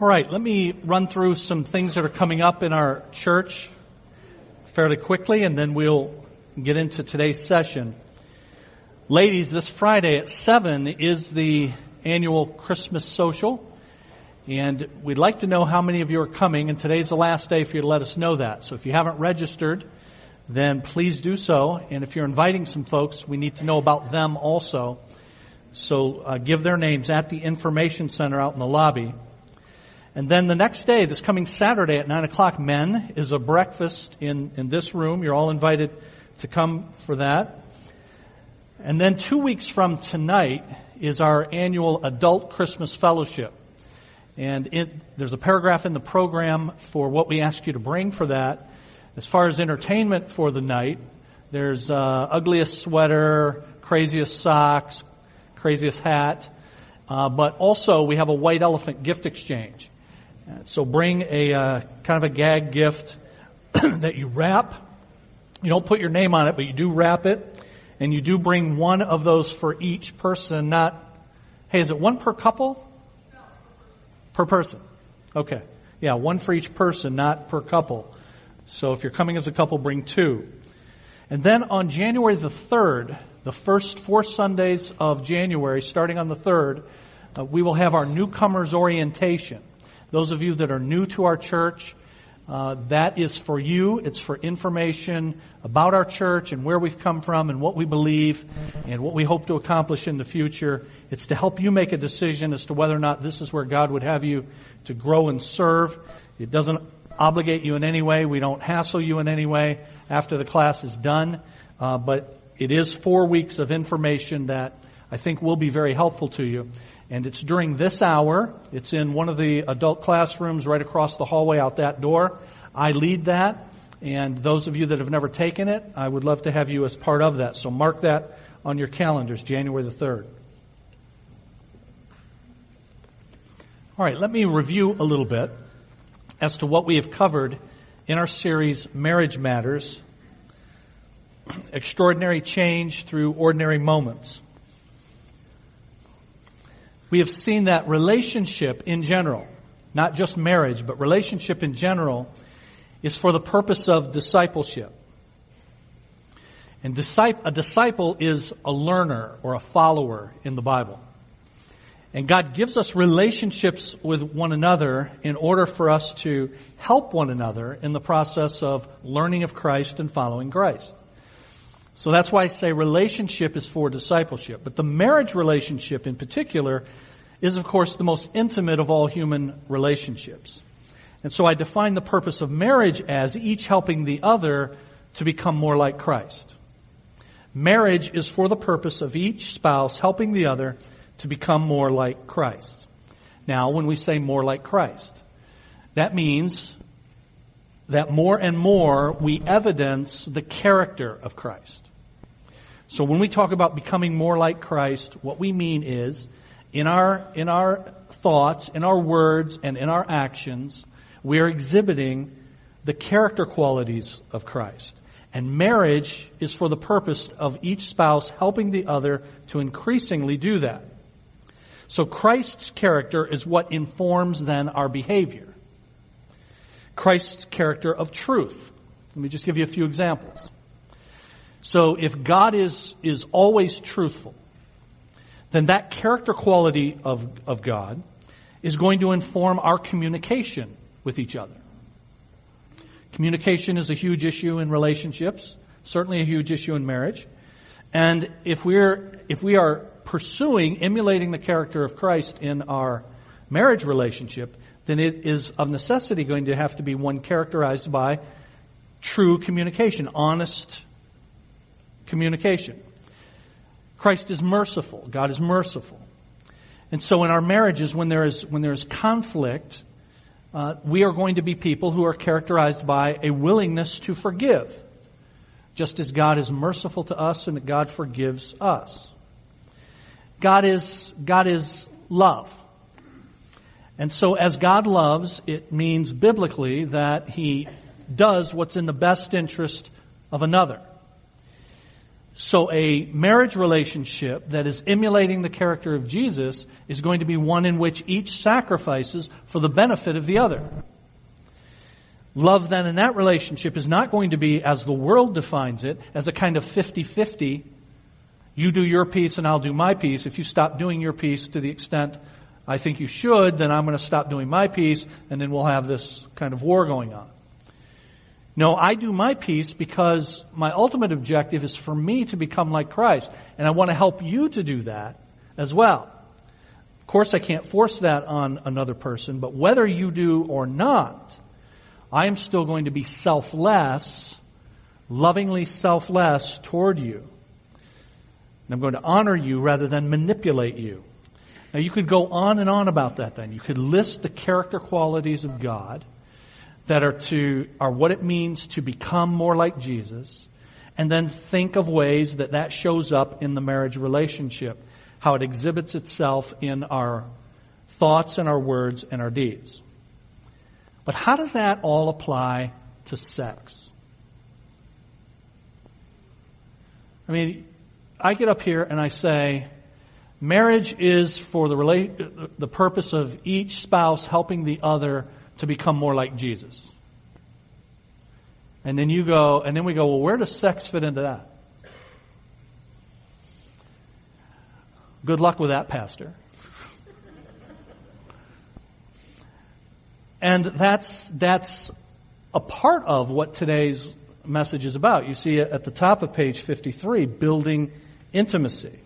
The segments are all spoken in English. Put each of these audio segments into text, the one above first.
All right, let me run through some things that are coming up in our church fairly quickly and then we'll get into today's session. Ladies, this Friday at 7 is the annual Christmas social and we'd like to know how many of you are coming and today's the last day for you to let us know that. So if you haven't registered, then please do so. And if you're inviting some folks, we need to know about them also. So uh, give their names at the information center out in the lobby. And then the next day, this coming Saturday at 9 o'clock, men, is a breakfast in, in this room. You're all invited to come for that. And then two weeks from tonight is our annual adult Christmas fellowship. And it, there's a paragraph in the program for what we ask you to bring for that. As far as entertainment for the night, there's uh, ugliest sweater, craziest socks, craziest hat, uh, but also we have a white elephant gift exchange. So bring a uh, kind of a gag gift that you wrap. You don't put your name on it, but you do wrap it, and you do bring one of those for each person. Not, hey, is it one per couple? Per person. Okay. Yeah, one for each person, not per couple. So if you're coming as a couple, bring two. And then on January the 3rd, the first four Sundays of January, starting on the 3rd, uh, we will have our newcomers orientation. Those of you that are new to our church, uh, that is for you. It's for information about our church and where we've come from and what we believe and what we hope to accomplish in the future. It's to help you make a decision as to whether or not this is where God would have you to grow and serve. It doesn't obligate you in any way. We don't hassle you in any way after the class is done. Uh, but it is four weeks of information that I think will be very helpful to you. And it's during this hour. It's in one of the adult classrooms right across the hallway out that door. I lead that. And those of you that have never taken it, I would love to have you as part of that. So mark that on your calendars, January the 3rd. All right, let me review a little bit as to what we have covered in our series, Marriage Matters, Extraordinary Change Through Ordinary Moments we have seen that relationship in general, not just marriage, but relationship in general, is for the purpose of discipleship. And a disciple is a learner or a follower in the Bible. And God gives us relationships with one another in order for us to help one another in the process of learning of Christ and following Christ. So that's why I say relationship is for discipleship. But the marriage relationship in particular is of course the most intimate of all human relationships. And so I define the purpose of marriage as each helping the other to become more like Christ. Marriage is for the purpose of each spouse helping the other to become more like Christ. Now, when we say more like Christ, that means that more and more we evidence the character of Christ. So when we talk about becoming more like Christ, what we mean is in our, in our thoughts, in our words, and in our actions, we are exhibiting the character qualities of Christ. And marriage is for the purpose of each spouse helping the other to increasingly do that. So Christ's character is what informs then our behavior. Christ's character of truth. Let me just give you a few examples. So if God is, is always truthful, then that character quality of, of God is going to inform our communication with each other. Communication is a huge issue in relationships, certainly a huge issue in marriage. And if we're, if we are pursuing, emulating the character of Christ in our marriage relationship, then it is of necessity going to have to be one characterized by true communication, honest communication. Christ is merciful. God is merciful. And so in our marriages, when there is, when there is conflict, uh, we are going to be people who are characterized by a willingness to forgive. Just as God is merciful to us and that God forgives us. God is, God is love. And so as God loves, it means biblically that He does what's in the best interest of another. So a marriage relationship that is emulating the character of Jesus is going to be one in which each sacrifices for the benefit of the other. Love then in that relationship is not going to be, as the world defines it, as a kind of 50-50. You do your piece and I'll do my piece. If you stop doing your piece to the extent I think you should, then I'm going to stop doing my piece and then we'll have this kind of war going on. No, I do my piece because my ultimate objective is for me to become like Christ. And I want to help you to do that as well. Of course, I can't force that on another person, but whether you do or not, I am still going to be selfless, lovingly selfless toward you. And I'm going to honor you rather than manipulate you. Now you could go on and on about that then. You could list the character qualities of God that are to, are what it means to become more like Jesus, and then think of ways that that shows up in the marriage relationship, how it exhibits itself in our thoughts and our words and our deeds. But how does that all apply to sex? I mean, I get up here and I say, marriage is for the, rela- the purpose of each spouse helping the other to become more like Jesus. And then you go, and then we go, well, where does sex fit into that? Good luck with that, Pastor. And that's, that's a part of what today's message is about. You see it at the top of page 53, building intimacy.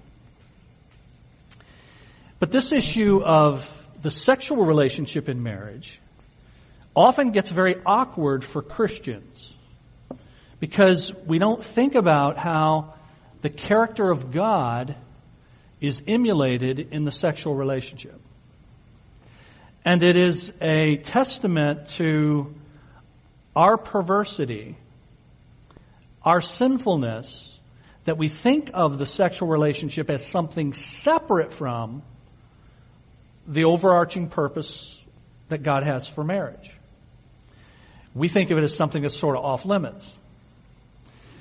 But this issue of the sexual relationship in marriage often gets very awkward for Christians because we don't think about how the character of God is emulated in the sexual relationship. And it is a testament to our perversity, our sinfulness, that we think of the sexual relationship as something separate from the overarching purpose that God has for marriage. We think of it as something that's sort of off limits.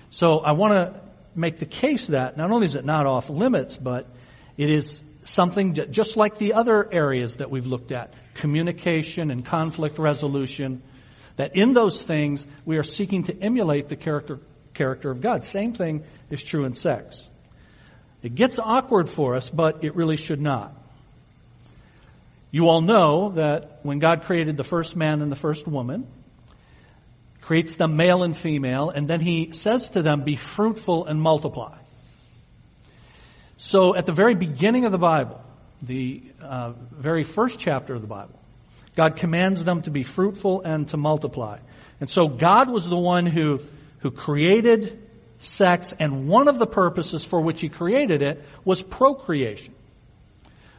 So I want to make the case that not only is it not off limits, but it is something that, just like the other areas that we've looked at, communication and conflict resolution, that in those things we are seeking to emulate the character, character of God. Same thing is true in sex. It gets awkward for us, but it really should not. You all know that when God created the first man and the first woman, creates them male and female, and then he says to them, be fruitful and multiply. So at the very beginning of the Bible, the uh, very first chapter of the Bible, God commands them to be fruitful and to multiply. And so God was the one who, who created sex, and one of the purposes for which he created it was procreation.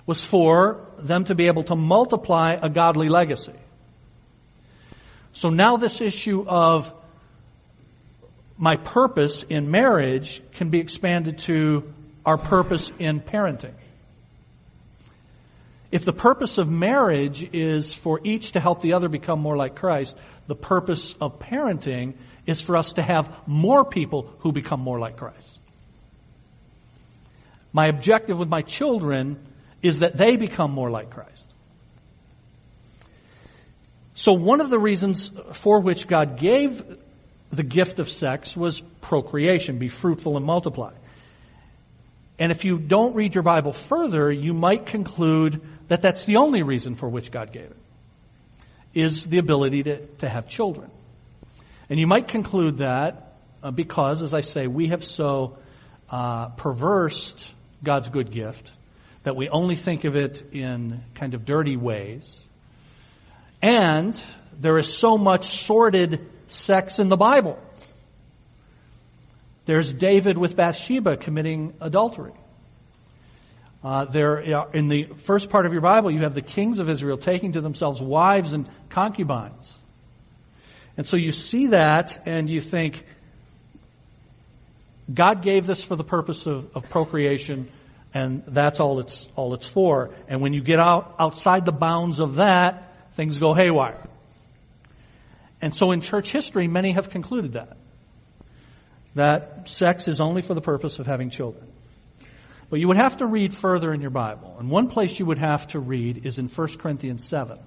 Was for them to be able to multiply a godly legacy. So now this issue of my purpose in marriage can be expanded to our purpose in parenting. If the purpose of marriage is for each to help the other become more like Christ, the purpose of parenting is for us to have more people who become more like Christ. My objective with my children is that they become more like Christ. So one of the reasons for which God gave the gift of sex was procreation, be fruitful and multiply. And if you don't read your Bible further, you might conclude that that's the only reason for which God gave it, is the ability to, to have children. And you might conclude that uh, because, as I say, we have so uh, perversed God's good gift that we only think of it in kind of dirty ways and there is so much sordid sex in the Bible. There's David with Bathsheba committing adultery. Uh, there, in the first part of your Bible, you have the kings of Israel taking to themselves wives and concubines. And so you see that and you think, God gave this for the purpose of, of procreation and that's all it's, all it's for. And when you get out, outside the bounds of that, things go haywire. And so in church history, many have concluded that. that sex is only for the purpose of having children. But you would have to read further in your Bible. And one place you would have to read is in 1 Corinthians 7.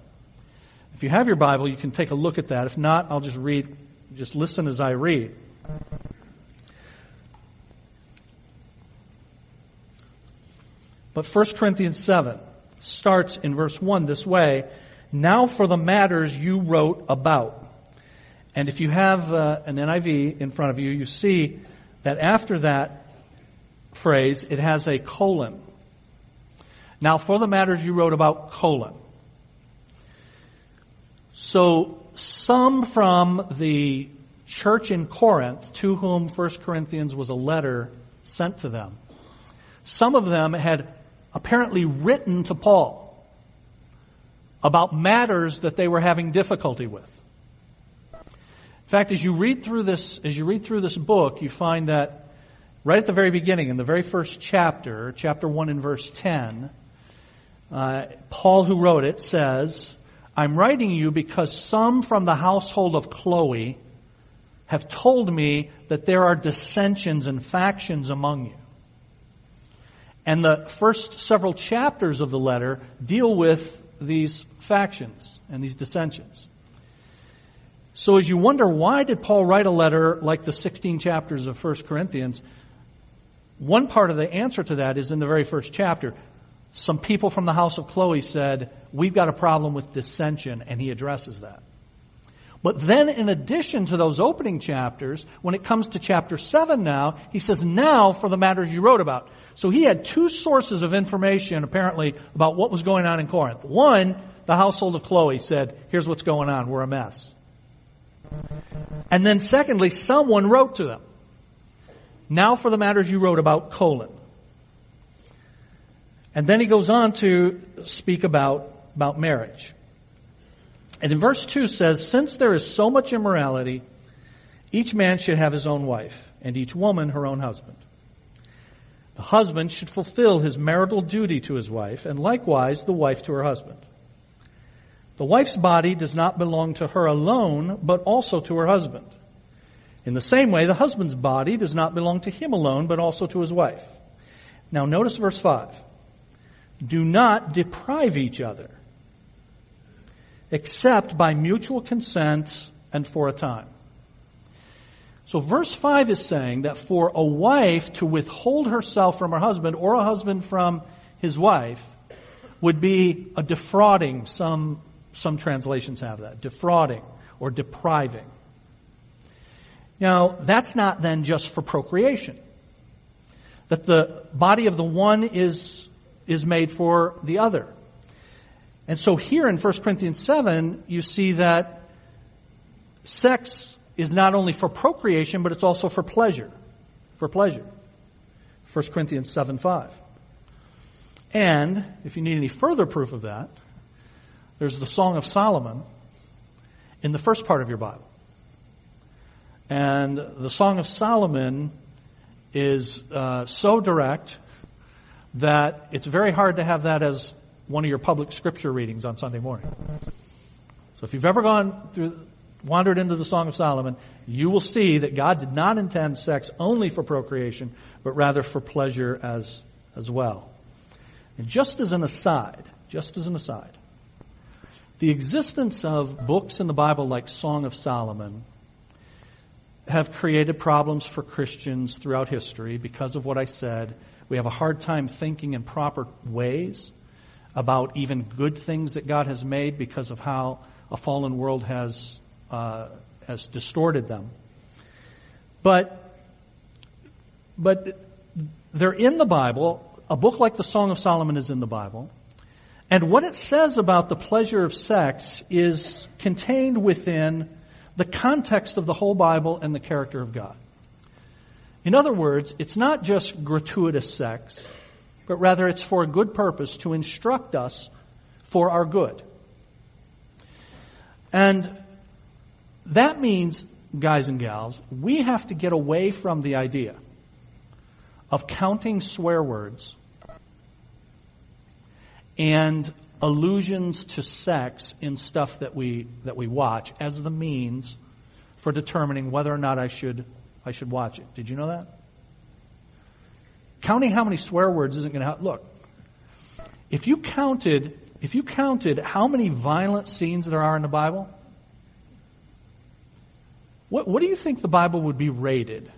If you have your Bible, you can take a look at that. If not, I'll just read, just listen as I read. But 1 Corinthians 7 starts in verse 1 this way, Now for the matters you wrote about. And if you have uh, an NIV in front of you, you see that after that phrase, it has a colon. Now for the matters you wrote about, colon. So some from the church in Corinth, to whom 1 Corinthians was a letter sent to them, some of them had apparently written to Paul about matters that they were having difficulty with. In fact, as you read through this, as you read through this book, you find that right at the very beginning, in the very first chapter, chapter 1 and verse 10, uh, Paul who wrote it says, I'm writing you because some from the household of Chloe have told me that there are dissensions and factions among you. And the first several chapters of the letter deal with these factions and these dissensions. So as you wonder why did Paul write a letter like the 16 chapters of 1 Corinthians, one part of the answer to that is in the very first chapter. Some people from the house of Chloe said, we've got a problem with dissension, and he addresses that. But then in addition to those opening chapters, when it comes to chapter 7 now, he says, now for the matters you wrote about. So he had two sources of information apparently about what was going on in Corinth. One, the household of Chloe said, here's what's going on, we're a mess. And then secondly, someone wrote to them. Now for the matters you wrote about colon. And then he goes on to speak about, about marriage. And in verse 2 says, Since there is so much immorality, each man should have his own wife, and each woman her own husband. The husband should fulfill his marital duty to his wife, and likewise the wife to her husband. The wife's body does not belong to her alone, but also to her husband. In the same way, the husband's body does not belong to him alone, but also to his wife. Now notice verse 5. Do not deprive each other, except by mutual consent and for a time so verse 5 is saying that for a wife to withhold herself from her husband or a husband from his wife would be a defrauding. Some, some translations have that. Defrauding or depriving. Now, that's not then just for procreation. That the body of the one is, is made for the other. And so here in 1 Corinthians 7, you see that sex is not only for procreation, but it's also for pleasure. For pleasure. 1 Corinthians 7 5. And, if you need any further proof of that, there's the Song of Solomon in the first part of your Bible. And the Song of Solomon is uh, so direct that it's very hard to have that as one of your public scripture readings on Sunday morning. So if you've ever gone through wandered into the Song of Solomon, you will see that God did not intend sex only for procreation, but rather for pleasure as, as well. And just as an aside, just as an aside, the existence of books in the Bible like Song of Solomon have created problems for Christians throughout history because of what I said. We have a hard time thinking in proper ways about even good things that God has made because of how a fallen world has uh, has distorted them. But, but they're in the Bible. A book like the Song of Solomon is in the Bible. And what it says about the pleasure of sex is contained within the context of the whole Bible and the character of God. In other words, it's not just gratuitous sex, but rather it's for a good purpose to instruct us for our good. And that means, guys and gals, we have to get away from the idea of counting swear words and allusions to sex in stuff that we that we watch as the means for determining whether or not I should I should watch it. Did you know that? Counting how many swear words isn't going to help. Look, if you counted, if you counted how many violent scenes there are in the Bible, what, what do you think the Bible would be rated?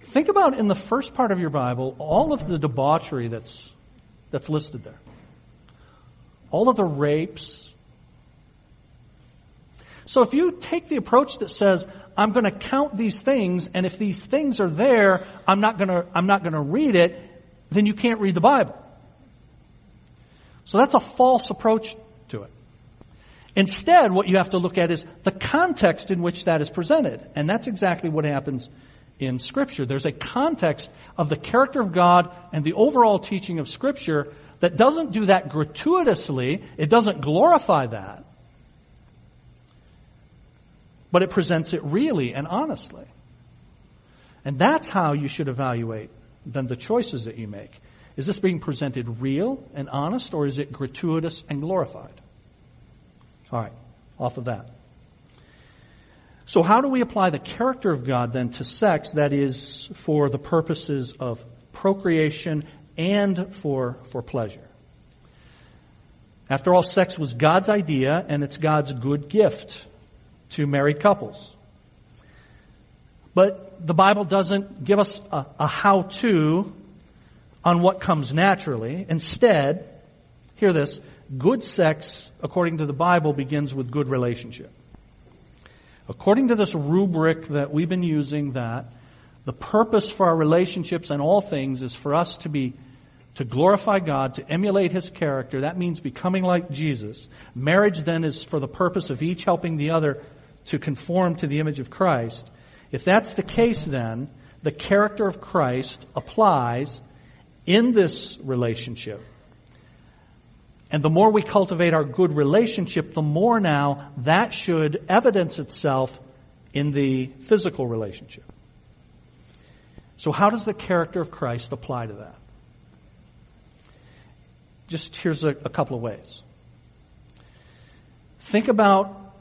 Think about in the first part of your Bible all of the debauchery that's, that's listed there. All of the rapes. So if you take the approach that says, I'm going to count these things, and if these things are there, I'm not going to, I'm not going to read it, then you can't read the Bible. So that's a false approach. Instead, what you have to look at is the context in which that is presented. And that's exactly what happens in Scripture. There's a context of the character of God and the overall teaching of Scripture that doesn't do that gratuitously. It doesn't glorify that. But it presents it really and honestly. And that's how you should evaluate then the choices that you make. Is this being presented real and honest or is it gratuitous and glorified? All right, off of that. So how do we apply the character of God then to sex that is for the purposes of procreation and for, for pleasure? After all, sex was God's idea and it's God's good gift to married couples. But the Bible doesn't give us a, a how-to on what comes naturally. Instead, hear this, good sex, according to the Bible, begins with good relationship. According to this rubric that we've been using that the purpose for our relationships and all things is for us to be to glorify God, to emulate His character. That means becoming like Jesus. Marriage then is for the purpose of each helping the other to conform to the image of Christ. If that's the case then, the character of Christ applies in this relationship. And the more we cultivate our good relationship, the more now that should evidence itself in the physical relationship. So how does the character of Christ apply to that? Just here's a, a couple of ways. Think about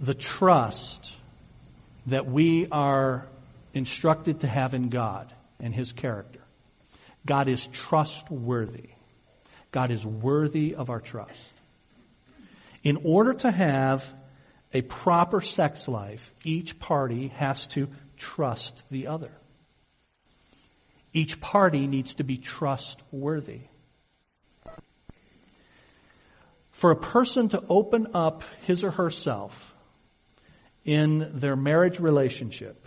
the trust that we are instructed to have in God and His character. God is trustworthy. God is worthy of our trust. In order to have a proper sex life, each party has to trust the other. Each party needs to be trustworthy. For a person to open up his or herself in their marriage relationship,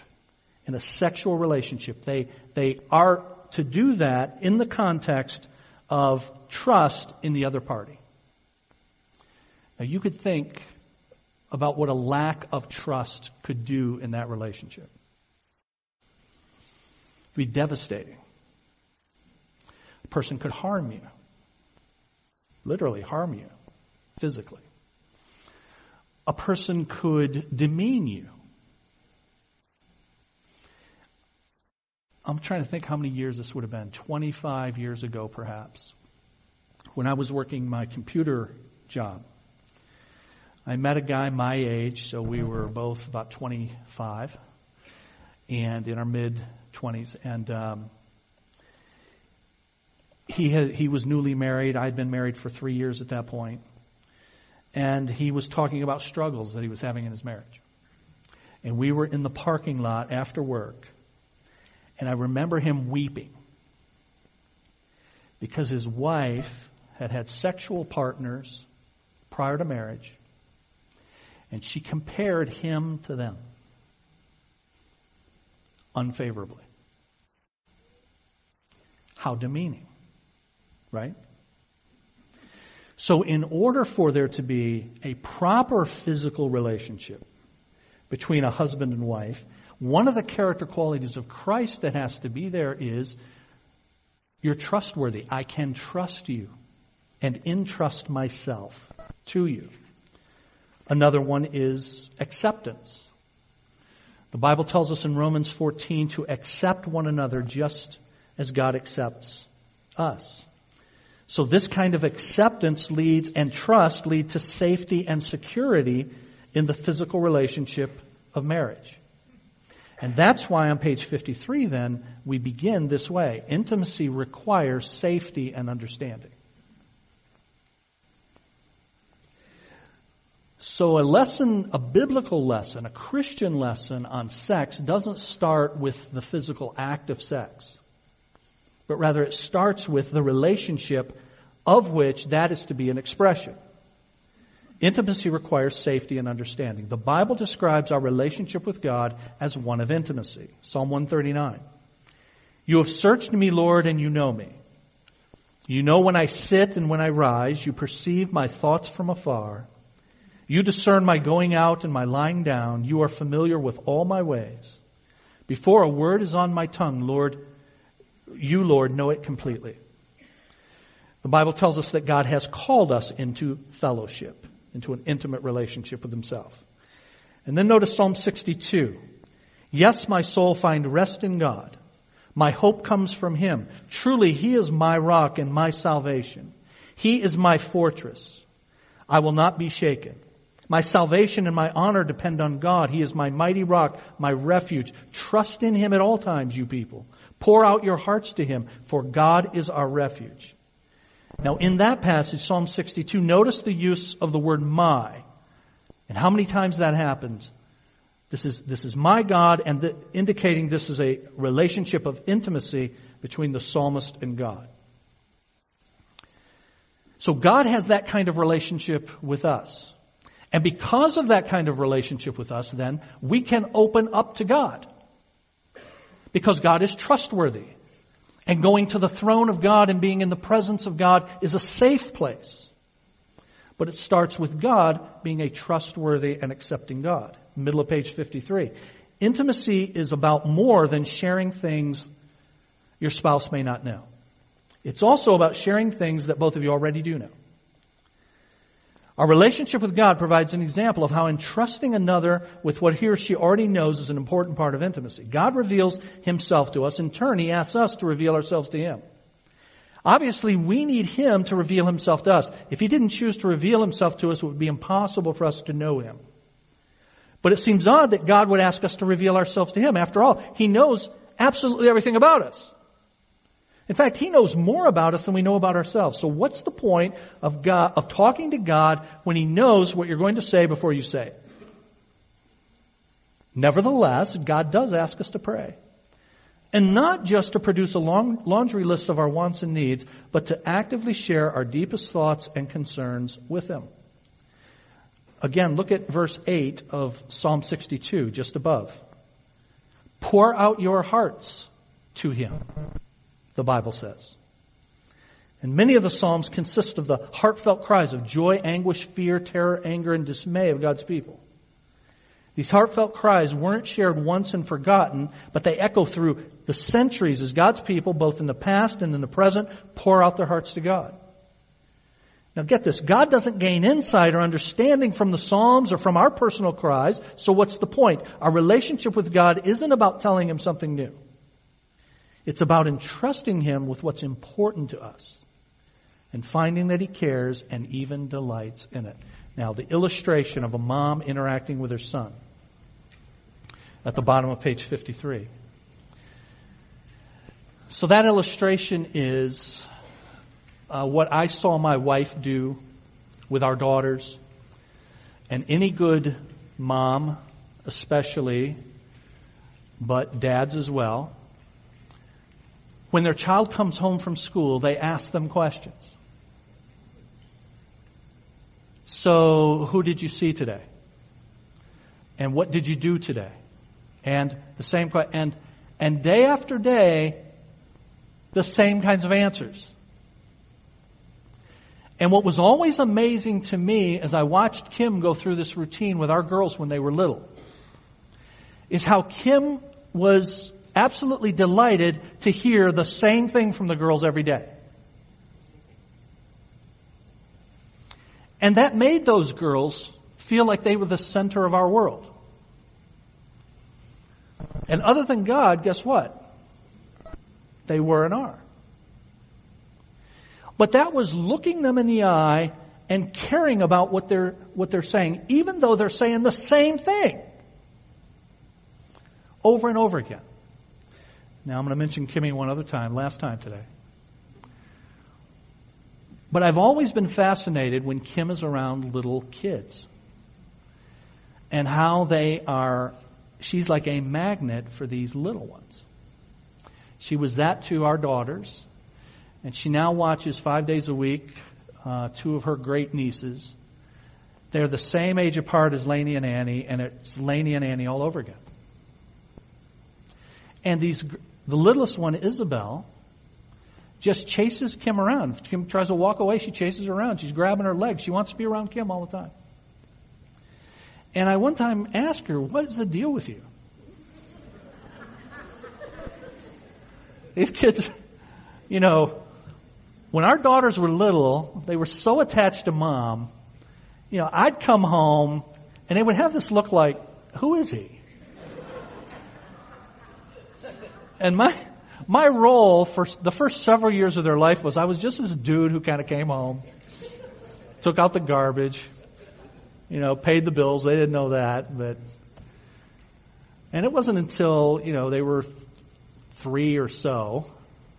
in a sexual relationship, they, they are to do that in the context of trust in the other party. Now you could think about what a lack of trust could do in that relationship. It'd be devastating. A person could harm you. Literally harm you physically. A person could demean you. I'm trying to think how many years this would have been. 25 years ago, perhaps when I was working my computer job. I met a guy my age, so we were both about 25 and in our mid 20s. And um, he had, he was newly married. I had been married for three years at that point, and he was talking about struggles that he was having in his marriage. And we were in the parking lot after work, and I remember him weeping because his wife had had sexual partners prior to marriage, and she compared him to them unfavorably. How demeaning, right? So in order for there to be a proper physical relationship between a husband and wife, one of the character qualities of Christ that has to be there is you're trustworthy. I can trust you and entrust myself to you. Another one is acceptance. The Bible tells us in Romans 14 to accept one another just as God accepts us. So this kind of acceptance leads and trust lead to safety and security in the physical relationship of marriage. And that's why on page 53 then, we begin this way. Intimacy requires safety and understanding. So a lesson, a biblical lesson, a Christian lesson on sex doesn't start with the physical act of sex, but rather it starts with the relationship of which that is to be an expression. Intimacy requires safety and understanding. The Bible describes our relationship with God as one of intimacy. Psalm 139. You have searched me, Lord, and you know me. You know when I sit and when I rise. You perceive my thoughts from afar. You discern my going out and my lying down. You are familiar with all my ways. Before a word is on my tongue, Lord, you, Lord, know it completely. The Bible tells us that God has called us into fellowship into an intimate relationship with himself. And then notice Psalm 62. Yes, my soul find rest in God. My hope comes from him. Truly, he is my rock and my salvation. He is my fortress. I will not be shaken. My salvation and my honor depend on God. He is my mighty rock, my refuge. Trust in him at all times, you people. Pour out your hearts to him, for God is our refuge. Now in that passage, Psalm 62, notice the use of the word my. And how many times that happens. This is, this is my God and the, indicating this is a relationship of intimacy between the psalmist and God. So God has that kind of relationship with us. And because of that kind of relationship with us, then, we can open up to God. Because God is trustworthy. And going to the throne of God and being in the presence of God is a safe place. But it starts with God being a trustworthy and accepting God. Middle of page 53. Intimacy is about more than sharing things your spouse may not know. It's also about sharing things that both of you already do know. Our relationship with God provides an example of how entrusting another with what he or she already knows is an important part of intimacy. God reveals himself to us. In turn, he asks us to reveal ourselves to him. Obviously, we need him to reveal himself to us. If he didn't choose to reveal himself to us, it would be impossible for us to know him. But it seems odd that God would ask us to reveal ourselves to him. After all, he knows absolutely everything about us. In fact, He knows more about us than we know about ourselves. So what's the point of God, of talking to God when He knows what you're going to say before you say it? Nevertheless, God does ask us to pray. And not just to produce a long laundry list of our wants and needs, but to actively share our deepest thoughts and concerns with Him. Again, look at verse 8 of Psalm 62, just above. Pour out your hearts to Him the Bible says. And many of the Psalms consist of the heartfelt cries of joy, anguish, fear, terror, anger, and dismay of God's people. These heartfelt cries weren't shared once and forgotten, but they echo through the centuries as God's people, both in the past and in the present, pour out their hearts to God. Now get this, God doesn't gain insight or understanding from the Psalms or from our personal cries, so what's the point? Our relationship with God isn't about telling Him something new. It's about entrusting Him with what's important to us and finding that He cares and even delights in it. Now, the illustration of a mom interacting with her son at the bottom of page 53. So that illustration is uh, what I saw my wife do with our daughters, and any good mom, especially, but dads as well, when their child comes home from school, they ask them questions. So, who did you see today? And what did you do today? And the same and and day after day, the same kinds of answers. And what was always amazing to me as I watched Kim go through this routine with our girls when they were little is how Kim was absolutely delighted to hear the same thing from the girls every day. And that made those girls feel like they were the center of our world. And other than God, guess what? They were and are. But that was looking them in the eye and caring about what they're, what they're saying, even though they're saying the same thing. over and over again. Now I'm going to mention Kimmy one other time, last time today. But I've always been fascinated when Kim is around little kids and how they are, she's like a magnet for these little ones. She was that to our daughters, and she now watches five days a week uh, two of her great nieces. They're the same age apart as Laney and Annie, and it's Laney and Annie all over again. And these, the littlest one, Isabel, just chases Kim around. Kim tries to walk away, she chases her around. She's grabbing her legs. She wants to be around Kim all the time. And I one time asked her, what is the deal with you? These kids, you know, when our daughters were little, they were so attached to mom. You know, I'd come home and they would have this look like, who is he? And my, my role for the first several years of their life was I was just this dude who kind of came home, took out the garbage, you know, paid the bills. They didn't know that, but, and it wasn't until, you know, they were three or so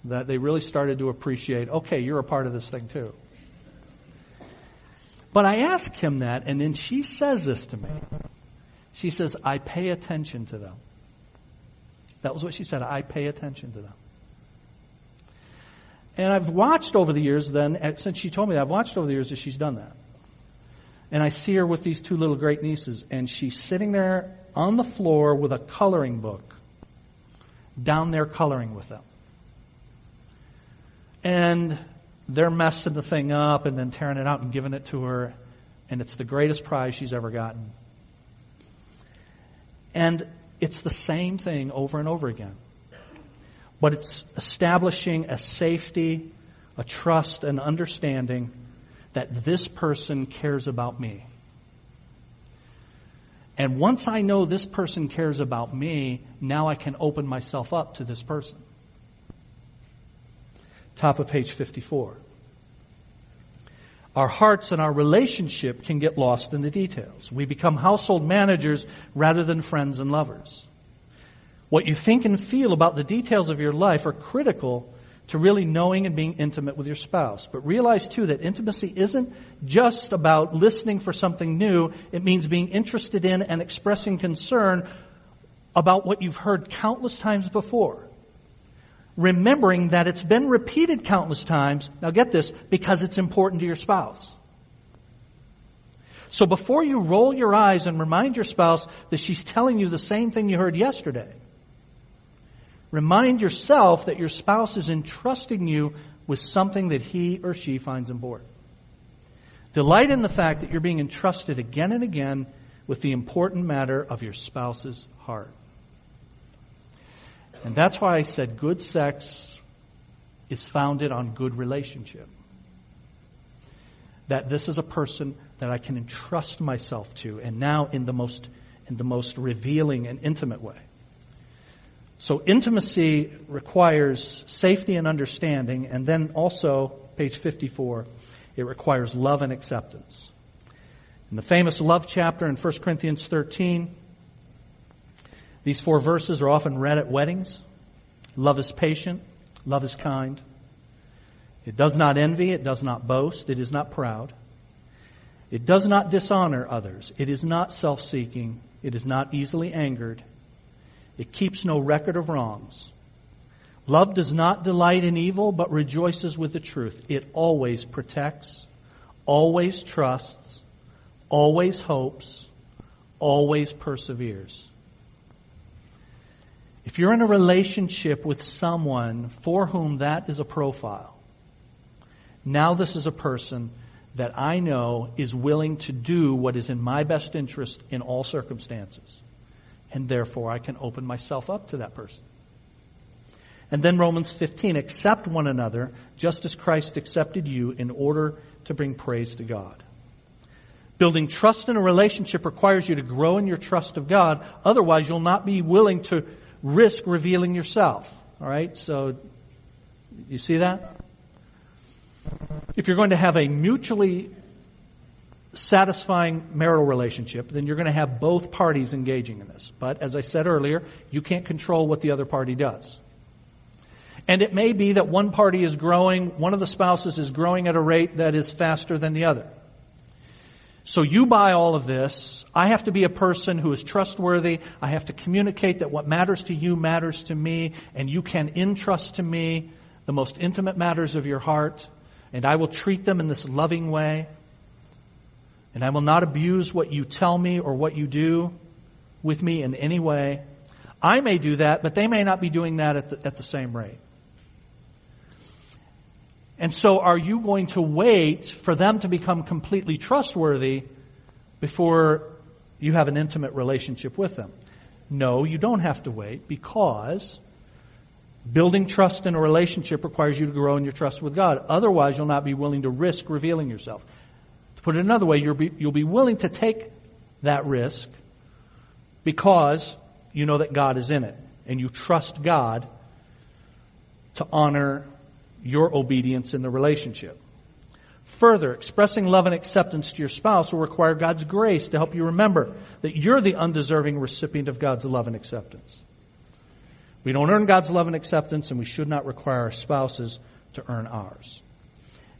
that they really started to appreciate, okay, you're a part of this thing too. But I ask him that, and then she says this to me. She says, I pay attention to them. That was what she said. I pay attention to them. And I've watched over the years then, since she told me that, I've watched over the years that she's done that. And I see her with these two little great nieces, and she's sitting there on the floor with a coloring book, down there coloring with them. And they're messing the thing up and then tearing it out and giving it to her, and it's the greatest prize she's ever gotten. And it's the same thing over and over again. But it's establishing a safety, a trust, an understanding that this person cares about me. And once I know this person cares about me, now I can open myself up to this person. Top of page 54. Our hearts and our relationship can get lost in the details. We become household managers rather than friends and lovers. What you think and feel about the details of your life are critical to really knowing and being intimate with your spouse. But realize too that intimacy isn't just about listening for something new. It means being interested in and expressing concern about what you've heard countless times before. Remembering that it's been repeated countless times. Now get this, because it's important to your spouse. So before you roll your eyes and remind your spouse that she's telling you the same thing you heard yesterday, Remind yourself that your spouse is entrusting you with something that he or she finds important. Delight in the fact that you're being entrusted again and again with the important matter of your spouse's heart. And that's why I said good sex is founded on good relationship. That this is a person that I can entrust myself to and now in the most, in the most revealing and intimate way. So intimacy requires safety and understanding, and then also, page 54, it requires love and acceptance. In the famous love chapter in 1 Corinthians 13, these four verses are often read at weddings. Love is patient. Love is kind. It does not envy. It does not boast. It is not proud. It does not dishonor others. It is not self-seeking. It is not easily angered. It keeps no record of wrongs. Love does not delight in evil, but rejoices with the truth. It always protects, always trusts, always hopes, always perseveres. If you're in a relationship with someone for whom that is a profile, now this is a person that I know is willing to do what is in my best interest in all circumstances and therefore I can open myself up to that person. And then Romans 15, accept one another just as Christ accepted you in order to bring praise to God. Building trust in a relationship requires you to grow in your trust of God. Otherwise, you'll not be willing to risk revealing yourself. All right? So, you see that? If you're going to have a mutually satisfying marital relationship, then you're going to have both parties engaging in this. But as I said earlier, you can't control what the other party does. And it may be that one party is growing, one of the spouses is growing at a rate that is faster than the other. So you buy all of this. I have to be a person who is trustworthy. I have to communicate that what matters to you matters to me, and you can entrust to me the most intimate matters of your heart, and I will treat them in this loving way. And I will not abuse what you tell me or what you do with me in any way. I may do that, but they may not be doing that at the, at the same rate. And so are you going to wait for them to become completely trustworthy before you have an intimate relationship with them? No, you don't have to wait because building trust in a relationship requires you to grow in your trust with God. Otherwise, you'll not be willing to risk revealing yourself. To put it another way, you'll be, you'll be willing to take that risk because you know that God is in it and you trust God to honor your obedience in the relationship. Further, expressing love and acceptance to your spouse will require God's grace to help you remember that you're the undeserving recipient of God's love and acceptance. We don't earn God's love and acceptance, and we should not require our spouses to earn ours.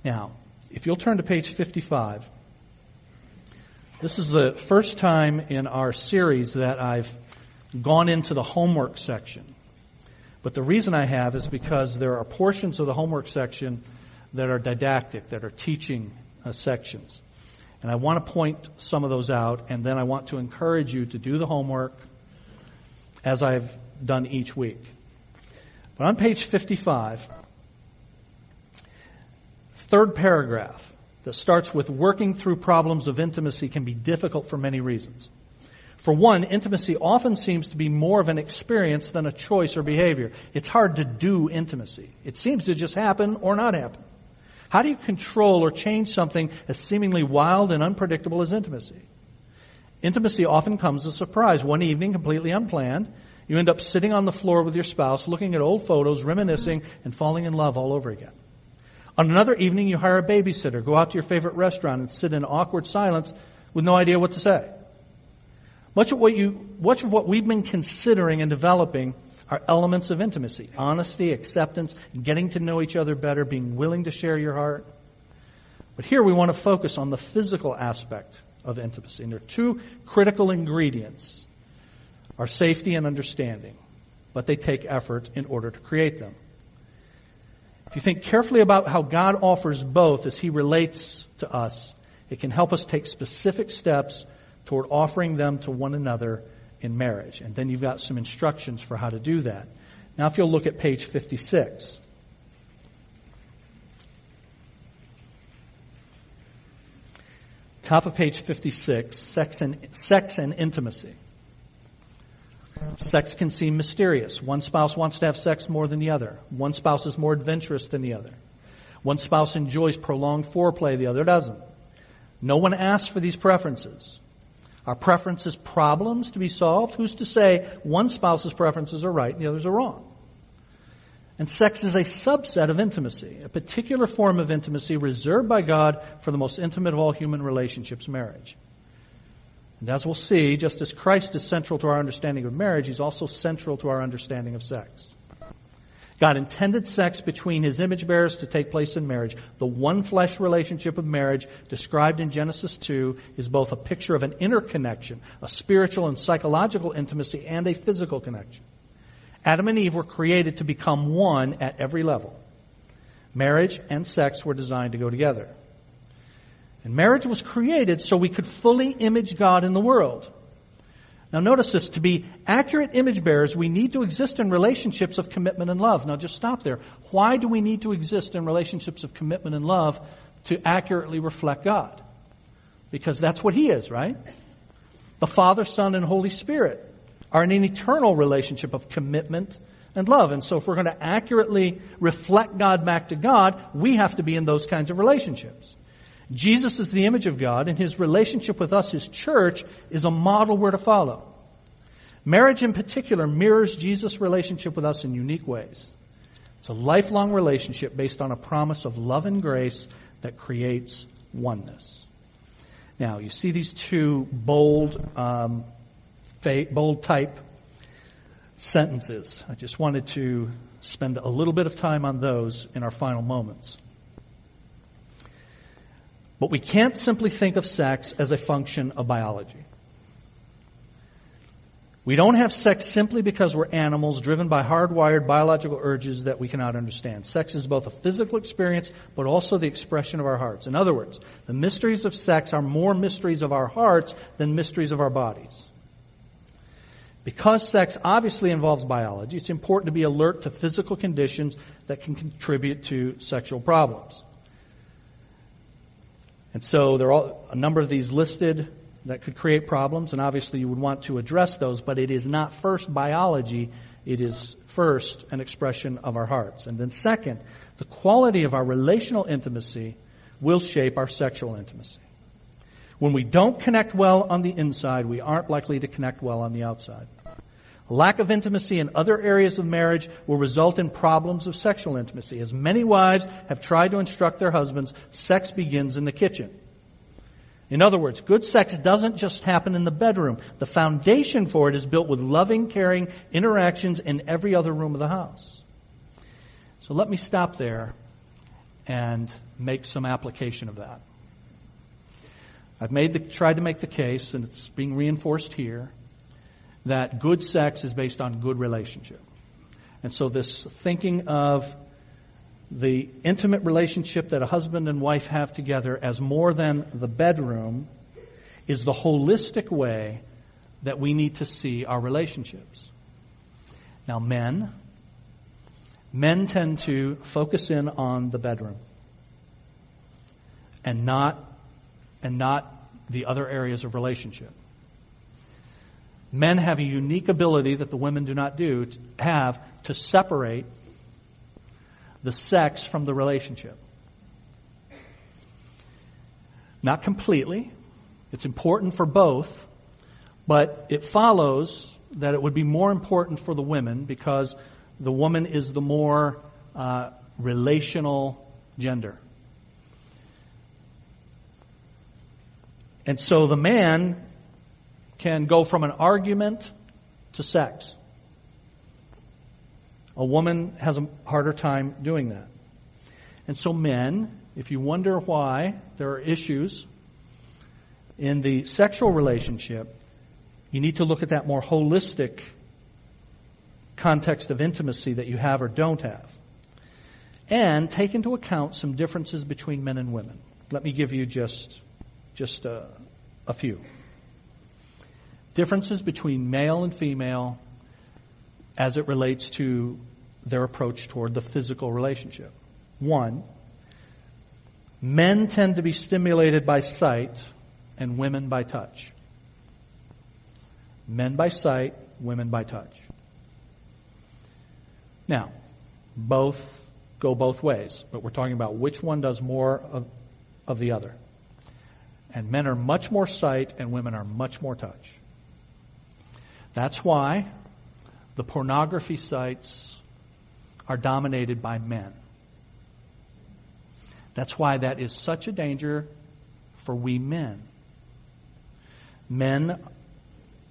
Now, if you'll turn to page 55, this is the first time in our series that I've gone into the homework section. But the reason I have is because there are portions of the homework section that are didactic, that are teaching uh, sections. And I want to point some of those out, and then I want to encourage you to do the homework as I've done each week. But on page 55, third paragraph that starts with working through problems of intimacy can be difficult for many reasons. For one, intimacy often seems to be more of an experience than a choice or behavior. It's hard to do intimacy. It seems to just happen or not happen. How do you control or change something as seemingly wild and unpredictable as intimacy? Intimacy often comes as a surprise. One evening, completely unplanned, you end up sitting on the floor with your spouse, looking at old photos, reminiscing, and falling in love all over again. On another evening, you hire a babysitter, go out to your favorite restaurant, and sit in awkward silence with no idea what to say. Much of what you, much of what we've been considering and developing are elements of intimacy. Honesty, acceptance, getting to know each other better, being willing to share your heart. But here we want to focus on the physical aspect of intimacy. And there are two critical ingredients. Our safety and understanding. But they take effort in order to create them. If you think carefully about how God offers both as He relates to us, it can help us take specific steps toward offering them to one another in marriage. And then you've got some instructions for how to do that. Now if you'll look at page 56. Top of page 56, sex and, sex and intimacy. Sex can seem mysterious. One spouse wants to have sex more than the other. One spouse is more adventurous than the other. One spouse enjoys prolonged foreplay, the other doesn't. No one asks for these preferences. Our preferences problems to be solved? Who's to say one spouse's preferences are right and the others are wrong? And sex is a subset of intimacy, a particular form of intimacy reserved by God for the most intimate of all human relationships, marriage. And as we'll see, just as Christ is central to our understanding of marriage, He's also central to our understanding of sex. God intended sex between his image bearers to take place in marriage. The one flesh relationship of marriage described in Genesis 2 is both a picture of an interconnection, a spiritual and psychological intimacy, and a physical connection. Adam and Eve were created to become one at every level. Marriage and sex were designed to go together. And marriage was created so we could fully image God in the world. Now notice this, to be accurate image bearers, we need to exist in relationships of commitment and love. Now just stop there. Why do we need to exist in relationships of commitment and love to accurately reflect God? Because that's what He is, right? The Father, Son, and Holy Spirit are in an eternal relationship of commitment and love. And so if we're going to accurately reflect God back to God, we have to be in those kinds of relationships. Jesus is the image of God, and his relationship with us, his church, is a model we're to follow. Marriage in particular mirrors Jesus' relationship with us in unique ways. It's a lifelong relationship based on a promise of love and grace that creates oneness. Now, you see these two bold, um, bold type sentences. I just wanted to spend a little bit of time on those in our final moments. But we can't simply think of sex as a function of biology. We don't have sex simply because we're animals driven by hardwired biological urges that we cannot understand. Sex is both a physical experience, but also the expression of our hearts. In other words, the mysteries of sex are more mysteries of our hearts than mysteries of our bodies. Because sex obviously involves biology, it's important to be alert to physical conditions that can contribute to sexual problems. And so there are a number of these listed that could create problems, and obviously you would want to address those, but it is not first biology, it is first an expression of our hearts. And then second, the quality of our relational intimacy will shape our sexual intimacy. When we don't connect well on the inside, we aren't likely to connect well on the outside. Lack of intimacy in other areas of marriage will result in problems of sexual intimacy. As many wives have tried to instruct their husbands, sex begins in the kitchen. In other words, good sex doesn't just happen in the bedroom. The foundation for it is built with loving, caring interactions in every other room of the house. So let me stop there and make some application of that. I've made the, tried to make the case, and it's being reinforced here, that good sex is based on good relationship. And so this thinking of the intimate relationship that a husband and wife have together as more than the bedroom is the holistic way that we need to see our relationships. Now men, men tend to focus in on the bedroom and not, and not the other areas of relationship. Men have a unique ability that the women do not do, to have to separate the sex from the relationship. Not completely. It's important for both, but it follows that it would be more important for the women because the woman is the more uh, relational gender. And so the man can go from an argument to sex. A woman has a harder time doing that. And so men, if you wonder why there are issues in the sexual relationship, you need to look at that more holistic context of intimacy that you have or don't have. And take into account some differences between men and women. Let me give you just, just a, a few. Differences between male and female as it relates to their approach toward the physical relationship. One, men tend to be stimulated by sight and women by touch. Men by sight, women by touch. Now, both go both ways, but we're talking about which one does more of, of the other. And men are much more sight and women are much more touch. That's why the pornography sites are dominated by men. That's why that is such a danger for we men. Men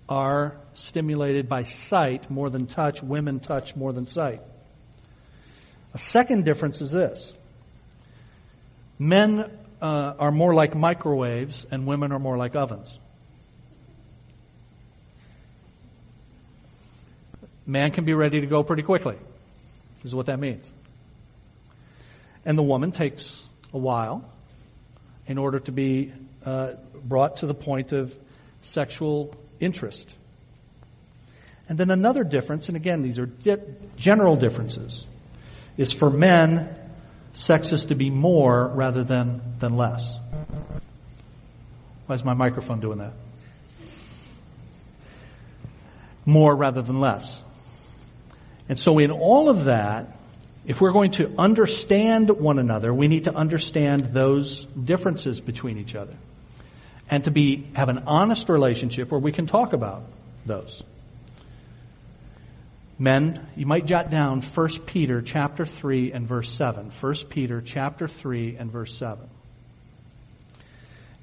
are stimulated by sight more than touch. Women touch more than sight. A second difference is this. Men uh, are more like microwaves and women are more like ovens. Man can be ready to go pretty quickly is what that means. And the woman takes a while in order to be uh, brought to the point of sexual interest. And then another difference, and again, these are di- general differences, is for men, sex is to be more rather than, than less. Why is my microphone doing that? More rather than less. And so in all of that, if we're going to understand one another, we need to understand those differences between each other. And to be, have an honest relationship where we can talk about those. Men, you might jot down 1 Peter chapter 3 and verse 7. 1 Peter chapter 3 and verse 7.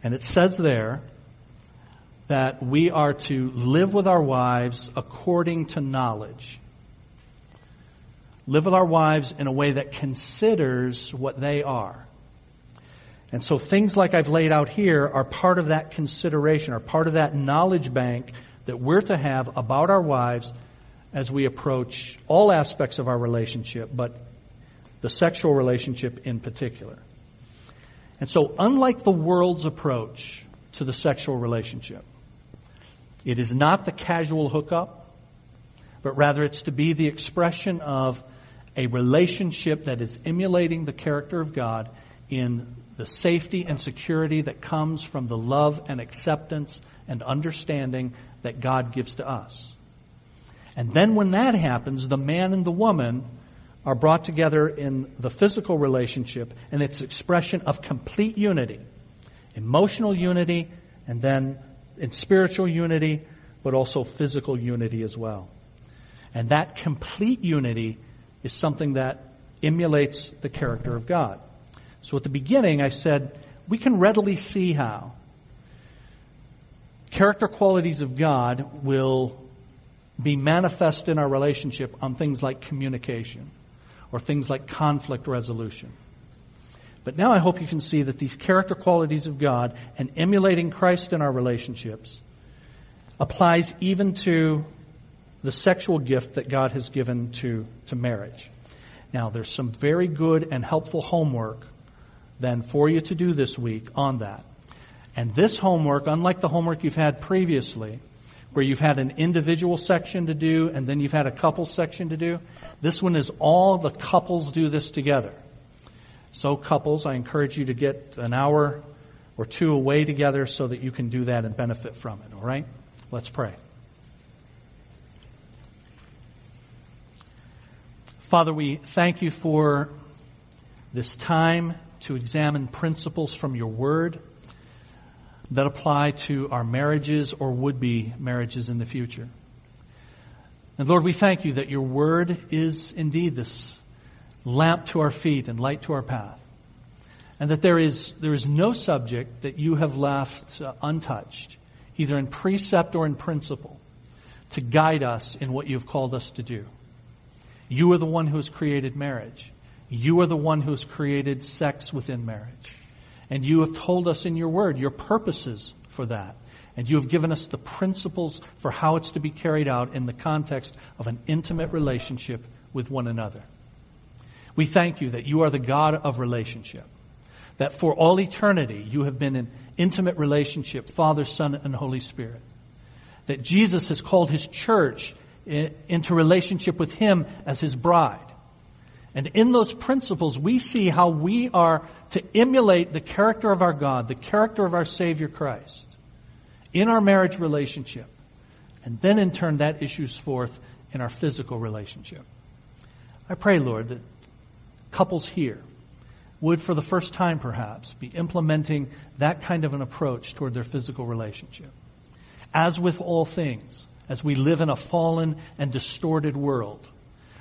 And it says there that we are to live with our wives according to knowledge. Live with our wives in a way that considers what they are. And so things like I've laid out here are part of that consideration, are part of that knowledge bank that we're to have about our wives as we approach all aspects of our relationship, but the sexual relationship in particular. And so unlike the world's approach to the sexual relationship, it is not the casual hookup, but rather it's to be the expression of a relationship that is emulating the character of God in the safety and security that comes from the love and acceptance and understanding that God gives to us. And then when that happens, the man and the woman are brought together in the physical relationship and its expression of complete unity, emotional unity, and then in spiritual unity, but also physical unity as well. And that complete unity is something that emulates the character of God. So at the beginning, I said we can readily see how character qualities of God will be manifest in our relationship on things like communication or things like conflict resolution. But now I hope you can see that these character qualities of God and emulating Christ in our relationships applies even to the sexual gift that God has given to, to marriage. Now, there's some very good and helpful homework then for you to do this week on that. And this homework, unlike the homework you've had previously, where you've had an individual section to do and then you've had a couple section to do, this one is all the couples do this together. So couples, I encourage you to get an hour or two away together so that you can do that and benefit from it, alright? Let's pray. Father, we thank you for this time to examine principles from your word that apply to our marriages or would be marriages in the future. And Lord, we thank you that your word is indeed this lamp to our feet and light to our path. And that there is, there is no subject that you have left untouched, either in precept or in principle, to guide us in what you've called us to do. You are the one who has created marriage. You are the one who has created sex within marriage. And you have told us in your word your purposes for that. And you have given us the principles for how it's to be carried out in the context of an intimate relationship with one another. We thank you that you are the God of relationship. That for all eternity you have been in intimate relationship, Father, Son, and Holy Spirit. That Jesus has called his church into relationship with him as his bride. And in those principles, we see how we are to emulate the character of our God, the character of our Savior Christ in our marriage relationship. And then in turn, that issues forth in our physical relationship. I pray, Lord, that couples here would, for the first time perhaps, be implementing that kind of an approach toward their physical relationship. As with all things, as we live in a fallen and distorted world,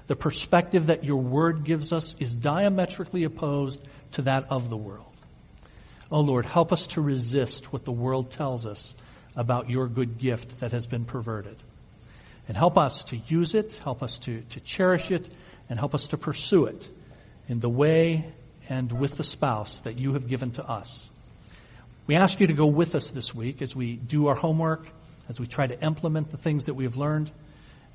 the perspective that your word gives us is diametrically opposed to that of the world. Oh Lord, help us to resist what the world tells us about your good gift that has been perverted. And help us to use it, help us to, to cherish it, and help us to pursue it in the way and with the spouse that you have given to us. We ask you to go with us this week as we do our homework, as we try to implement the things that we have learned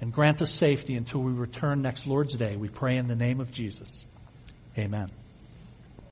and grant us safety until we return next Lord's Day. We pray in the name of Jesus. Amen.